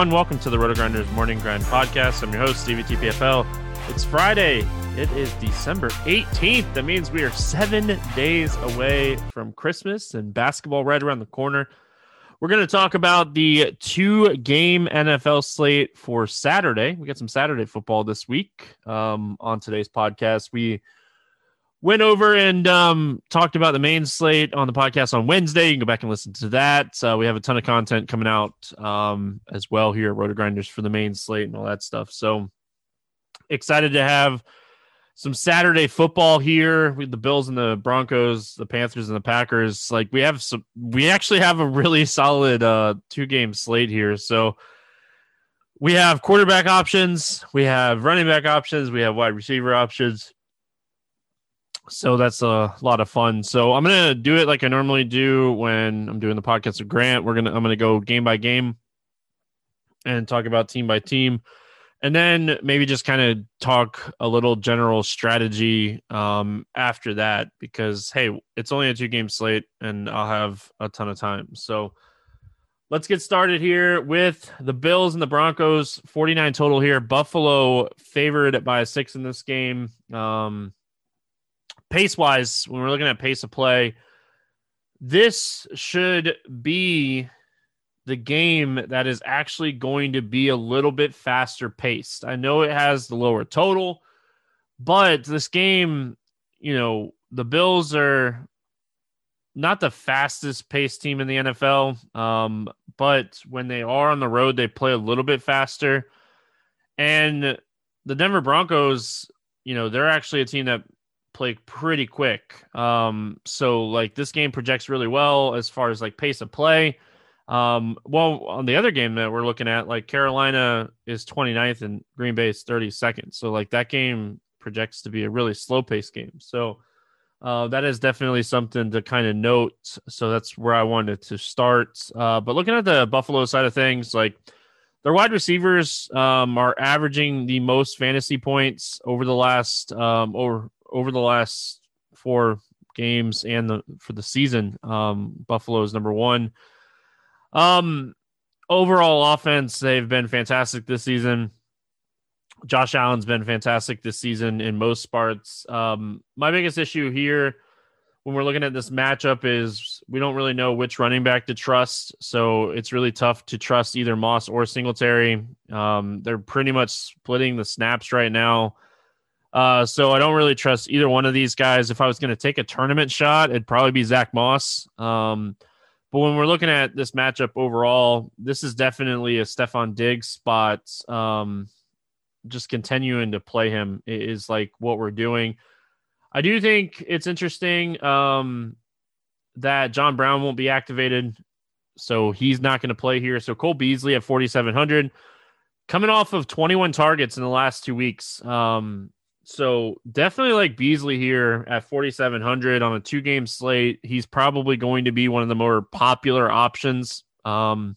everyone. Welcome to the Roto Grinders Morning Grind Podcast. I'm your host, Stevie TPFL. It's Friday. It is December 18th. That means we are seven days away from Christmas and basketball right around the corner. We're going to talk about the two game NFL slate for Saturday. We got some Saturday football this week um, on today's podcast. We went over and um, talked about the main slate on the podcast on Wednesday. You can go back and listen to that. Uh, we have a ton of content coming out um, as well here at Roto Grinders for the main slate and all that stuff. So excited to have some Saturday football here with the Bills and the Broncos, the Panthers and the Packers. Like we have some, we actually have a really solid uh, two game slate here. So we have quarterback options, we have running back options, we have wide receiver options so that's a lot of fun. So I'm gonna do it like I normally do when I'm doing the podcast with Grant. We're gonna I'm gonna go game by game and talk about team by team, and then maybe just kind of talk a little general strategy um, after that because hey, it's only a two game slate and I'll have a ton of time. So let's get started here with the Bills and the Broncos. 49 total here. Buffalo favored by six in this game. Um, pace wise, when we're looking at pace of play, this should be the game that is actually going to be a little bit faster paced. I know it has the lower total, but this game, you know, the Bills are not the fastest paced team in the NFL. Um, but when they are on the road, they play a little bit faster. And the Denver Broncos, you know, they're actually a team that play pretty quick. Um, so like this game projects really well as far as like pace of play. Um, well, on the other game that we're looking at, like Carolina is 29th and Green Bay is 32nd. So like that game projects to be a really slow pace game. So uh, that is definitely something to kind of note. So that's where I wanted to start. Uh, but looking at the Buffalo side of things, like their wide receivers um, are averaging the most fantasy points over the last um, over over the last four games and the for the season. Um, Buffalo is number one. Um, overall offense, they've been fantastic this season. Josh Allen's been fantastic this season in most parts. Um, my biggest issue here when we're looking at this matchup is we don't really know which running back to trust. So it's really tough to trust either Moss or Singletary. Um, they're pretty much splitting the snaps right now. Uh, so I don't really trust either one of these guys. If I was going to take a tournament shot, it'd probably be Zach Moss. Um, but when we're looking at this matchup overall, this is definitely a Stefon Diggs spot. Um, just continuing to play him is like what we're doing. I do think it's interesting um, that John Brown won't be activated, so he's not going to play here. So Cole Beasley at 4,700, coming off of 21 targets in the last two weeks. Um, so definitely like Beasley here at 4,700 on a two game slate. He's probably going to be one of the more popular options um,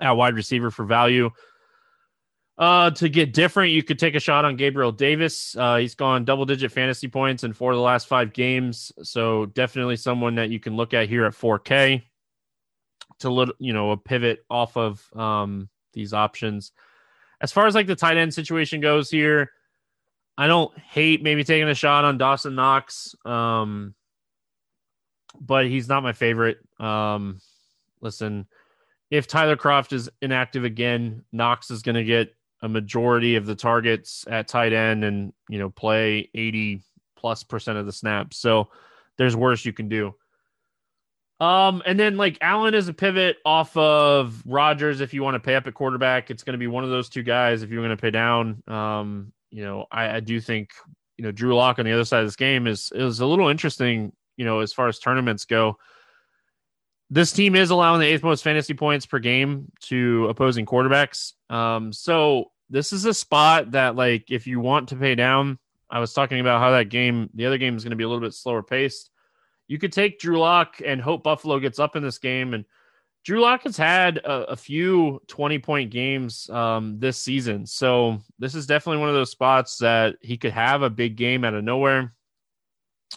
at wide receiver for value. Uh, to get different, you could take a shot on Gabriel Davis. Uh, he's gone double digit fantasy points in four of the last five games. So definitely someone that you can look at here at 4K to little, you know, a pivot off of um, these options. As far as like the tight end situation goes here, I don't hate maybe taking a shot on Dawson Knox, um, but he's not my favorite. Um, listen, if Tyler Kroft is inactive again, Knox is going to get a majority of the targets at tight end and you know play 80 plus percent of the snaps. So there's worse you can do. Um, and then like Allen is a pivot off of Rodgers. If you want to pay up at quarterback, it's going to be one of those two guys. If you're going to pay down, um, you know, I, I do think you know Drew Lock on the other side of this game is is a little interesting. You know, as far as tournaments go, this team is allowing the eighth most fantasy points per game to opposing quarterbacks. Um, so this is a spot that, like, if you want to pay down, I was talking about how that game, the other game is going to be a little bit slower paced. You could take Drew Lock and hope Buffalo gets up in this game and Drew Lock has had a, a few 20 point games um, this season. So this is definitely one of those spots that he could have a big game out of nowhere.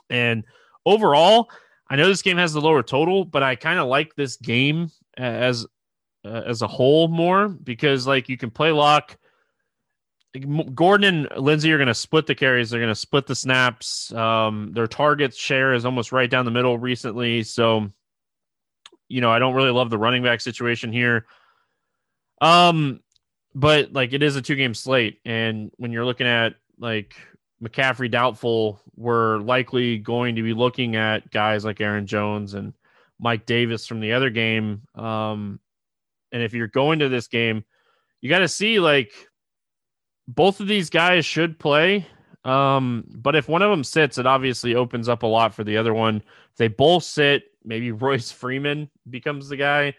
And overall, I know this game has the lower total, but I kind of like this game as uh, as a whole more because like you can play lock. Gordon and Lindsay are going to split the carries. They're going to split the snaps. Um, their target share is almost right down the middle recently. So, you know, I don't really love the running back situation here. Um, but like it is a two game slate, and when you're looking at like McCaffrey doubtful, we're likely going to be looking at guys like Aaron Jones and Mike Davis from the other game. Um, and if you're going to this game, you got to see like both of these guys should play. Um, but if one of them sits, it obviously opens up a lot for the other one. If they both sit, maybe Royce Freeman becomes the guy.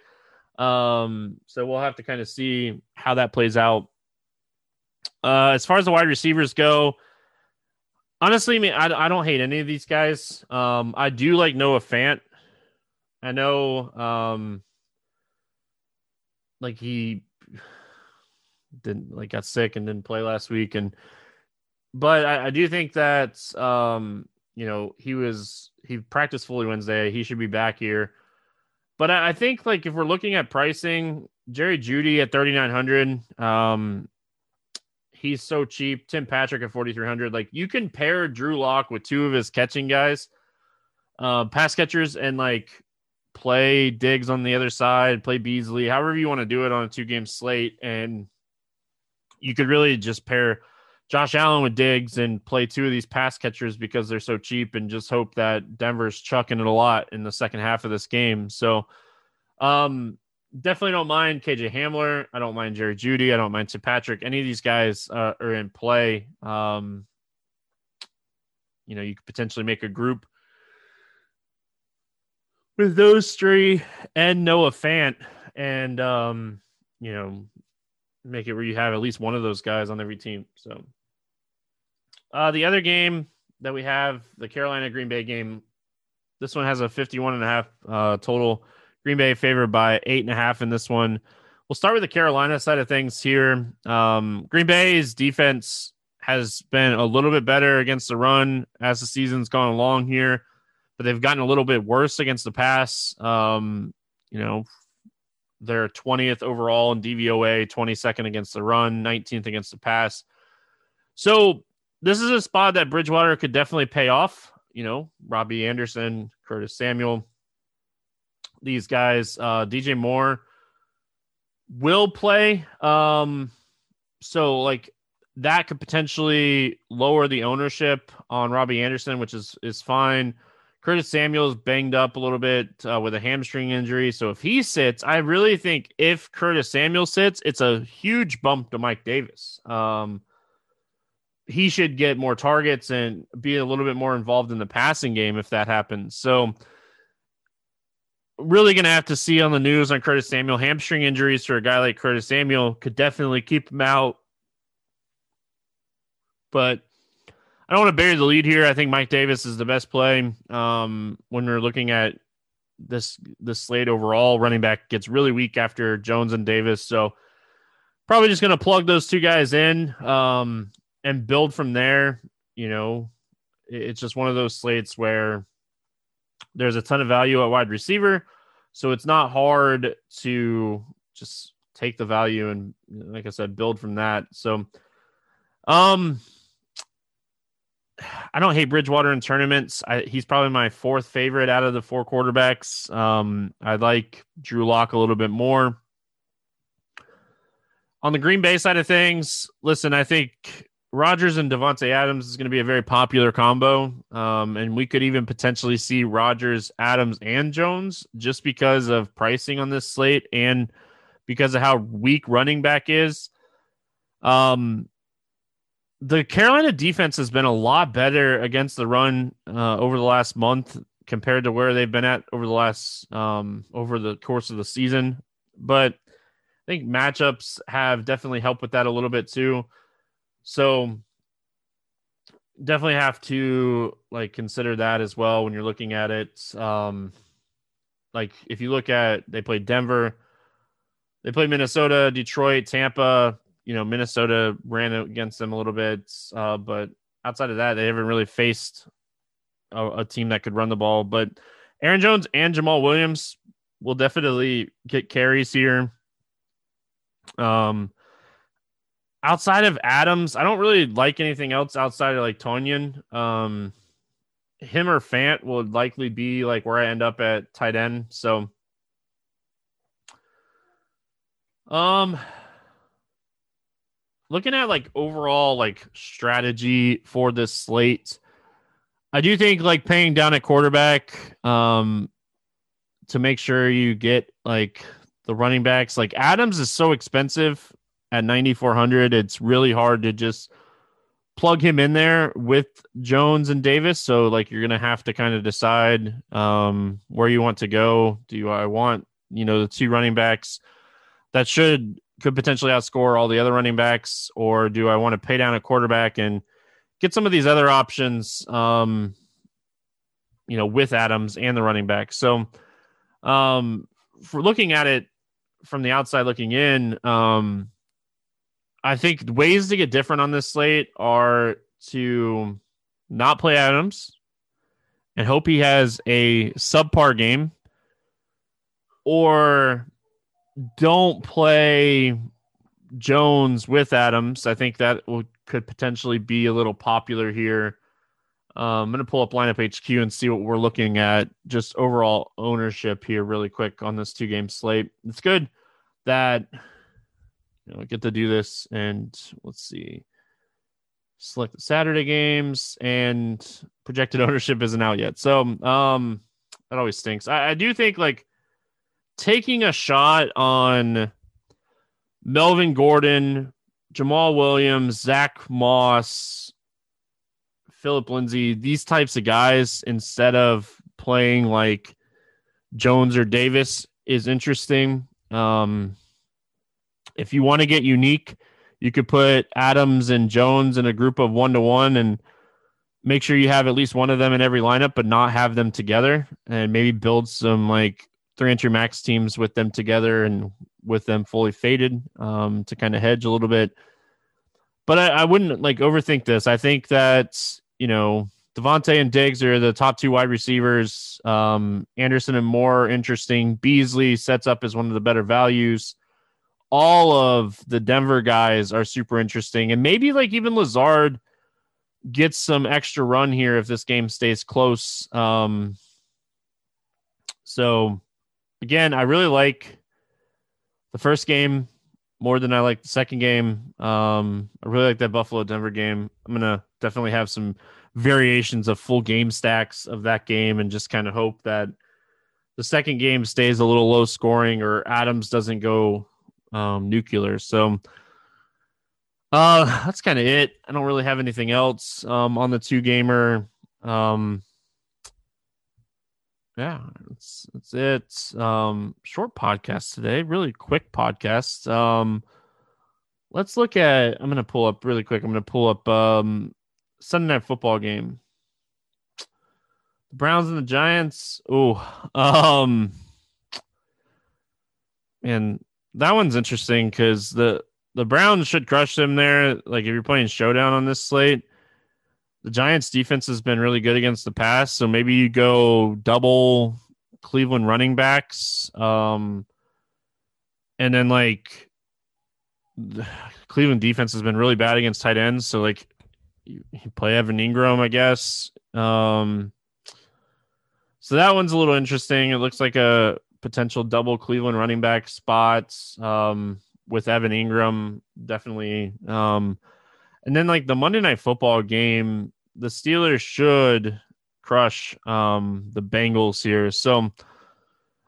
Um, so we'll have to kind of see how that plays out. Uh, as far as the wide receivers go, honestly, I mean, I, I don't hate any of these guys. Um, I do like Noah Fant. I know, um, like he didn't like got sick and didn't play last week, and but I, I do think that um, you know he was he practiced fully Wednesday. He should be back here. But I, I think like if we're looking at pricing, Jerry Jeudy at thirty nine hundred, um, he's so cheap. Tim Patrick at forty three hundred, like you can pair Drew Lock with two of his catching guys, uh, pass catchers, and like play Diggs on the other side, play Beasley, however you want to do it on a two game slate. And you could really just pair Josh Allen with Diggs and play two of these pass catchers because they're so cheap and just hope that Denver's chucking it a lot in the second half of this game. So, um, definitely don't mind KJ Hamler. I don't mind Jerry Jeudy. I don't mind Tim Patrick. Any of these guys uh, are in play. Um, you know, you could potentially make a group with those three and Noah Fant, and um, you know, make it where you have at least one of those guys on every team. So, uh, the other game that we have, the Carolina Green Bay game, this one has a 51 and a half uh, total. Green Bay favored by eight and a half in this one. We'll start with the Carolina side of things here. Um, Green Bay's defense has been a little bit better against the run as the season's gone along here but they've gotten a little bit worse against the pass. Um, you know, they're 20th overall in DVOA, 22nd against the run, 19th against the pass. So this is a spot that Bridgewater could definitely pay off. You know, Robbie Anderson, Curtis Samuel, these guys, uh, DJ Moore will play. Um, so like that could potentially lower the ownership on Robbie Anderson, which is is fine. Curtis Samuel's banged up a little bit uh, with a hamstring injury. So if he sits, I really think if Curtis Samuel sits, it's a huge bump to Mike Davis. Um, he should get more targets and be a little bit more involved in the passing game if that happens. So really going to have to see on the news on Curtis Samuel. Hamstring injuries for a guy like Curtis Samuel could definitely keep him out. But I don't want to bury the lead here. I think Mike Davis is the best play. Um, when we're looking at this this slate overall, running back gets really weak after Jones and Davis. So probably just going to plug those two guys in um, and build from there. You know, it's just one of those slates where there's a ton of value at wide receiver, so it's not hard to just take the value and, like I said, build from that. So, um I don't hate Bridgewater in tournaments. I, he's probably my fourth favorite out of the four quarterbacks. Um, I like Drew Lock a little bit more. On the Green Bay side of things, listen, I think Rodgers and Davante Adams is going to be a very popular combo, um, and we could even potentially see Rodgers, Adams, and Jones just because of pricing on this slate and because of how weak running back is. Um, the Carolina defense has been a lot better against the run uh, over the last month compared to where they've been at over the last um, over the course of the season. But I think matchups have definitely helped with that a little bit too. So definitely have to like consider that as well when you're looking at it. Um, like if you look at they played Denver, they played Minnesota, Detroit, Tampa, you know, Minnesota ran against them a little bit, uh, but outside of that, they haven't really faced a, a, team that could run the ball. But Aaron Jones and Jamaal Williams will definitely get carries here. Um, outside of Adams, I don't really like anything else outside of like Tonyan. Um, him or Fant would likely be like where I end up at tight end. So, um, looking at like overall like strategy for this slate, I do think like paying down a quarterback, um, to make sure you get like the running backs. Like Adams is so expensive at 9400 it's really hard to just plug him in there with jones and davis. So like you're gonna have to kind of decide um, where you want to go. Do i want you know the two running backs that should could potentially outscore all the other running backs or do i want to pay down a quarterback and get some of these other options um, you know with adams and the running back so um for looking at it from the outside looking in um I think ways to get different on this slate are to not play Adams and hope he has a subpar game or don't play Jones with Adams. I think that will, could potentially be a little popular here. Um, I'm going to pull up lineup HQ and see what we're looking at. Just overall ownership here, really quick on this two game slate. It's good that you know, get to do this. And let's see, select the Saturday games and projected ownership isn't out yet. So um, that always stinks. I, I do think like taking a shot on Melvin Gordon, Jamaal Williams, Zach Moss, Philip Lindsay, these types of guys instead of playing like Jones or Davis is interesting. Um, if you want to get unique, you could put Adams and Jones in a group of one to one and make sure you have at least one of them in every lineup, but not have them together and maybe build some like three entry max teams with them together and with them fully faded um, to kind of hedge a little bit. But I, I wouldn't like overthink this. I think that, you know, Davante and Diggs are the top two wide receivers. Um, Anderson and Moore interesting. Beasley sets up as one of the better values all of the Denver guys are super interesting. And maybe like even Lazard gets some extra run here if this game stays close. Um, so again, I really like the first game more than I like the second game. Um, I really like that Buffalo Denver game. I'm gonna definitely have some variations of full game stacks of that game and just kind of hope that the second game stays a little low scoring or Adams doesn't go um, nuclear. So uh, that's kind of it. I don't really have anything else um, on the two gamer. Um, yeah, that's that's it. Um, short podcast today, really quick podcast. Um, let's look at. I'm gonna pull up really quick. I'm gonna pull up um Sunday night football game. The Browns and the Giants. Oh, um, and that one's interesting because the the Browns should crush them there. Like if you're playing showdown on this slate, the Giants defense has been really good against the pass. So maybe you go double Cleveland running backs. Um, and then like the Cleveland defense has been really bad against tight ends. So like you, you play Evan Engram, I guess. Um, so that one's a little interesting. It looks like a potential double Cleveland running back spots um, with Evan Engram, definitely. Um, and then like the Monday Night Football game, the Steelers should crush um, the Bengals here. So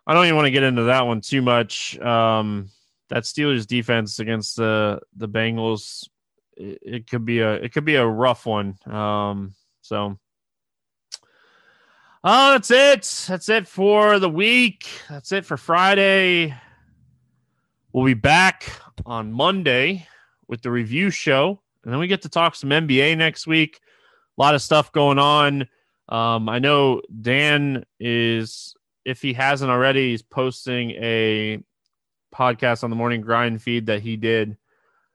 I don't even want to get into that one too much. Um, that Steelers defense against the the Bengals, it, could be a it could be a rough one. Um, so Oh, that's it. That's it for the week. That's it for Friday. We'll be back on Monday with the review show. And then we get to talk some NBA next week. A lot of stuff going on. Um, I know Dan is, if he hasn't already, he's posting a podcast on the morning grind feed that he did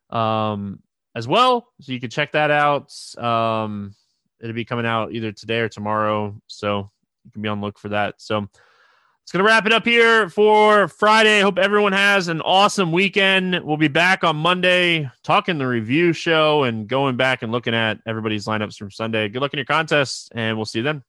um, as well. So you can check that out. Um, it'll be coming out either today or tomorrow. So you can be on look for that. So It's going to wrap it up here for Friday. Hope everyone has an awesome weekend. We'll be back on Monday talking the review show and going back and looking at everybody's lineups from Sunday. Good luck in your contests, and we'll see you then.